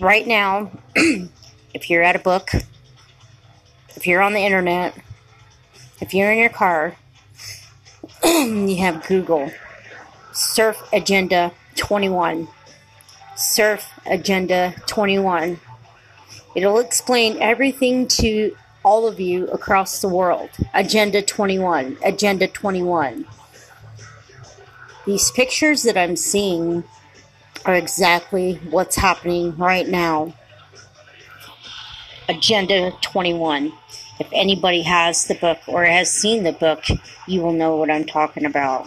right now, if you're at a book, if you're on the internet, if you're in your car, you have Google, Surf Agenda 21. Surf Agenda 21. It'll explain everything to all of you across the world. Agenda 21. Agenda 21. These pictures that I'm seeing are exactly what's happening right now. Agenda 21. If anybody has the book or has seen the book, you will know what I'm talking about.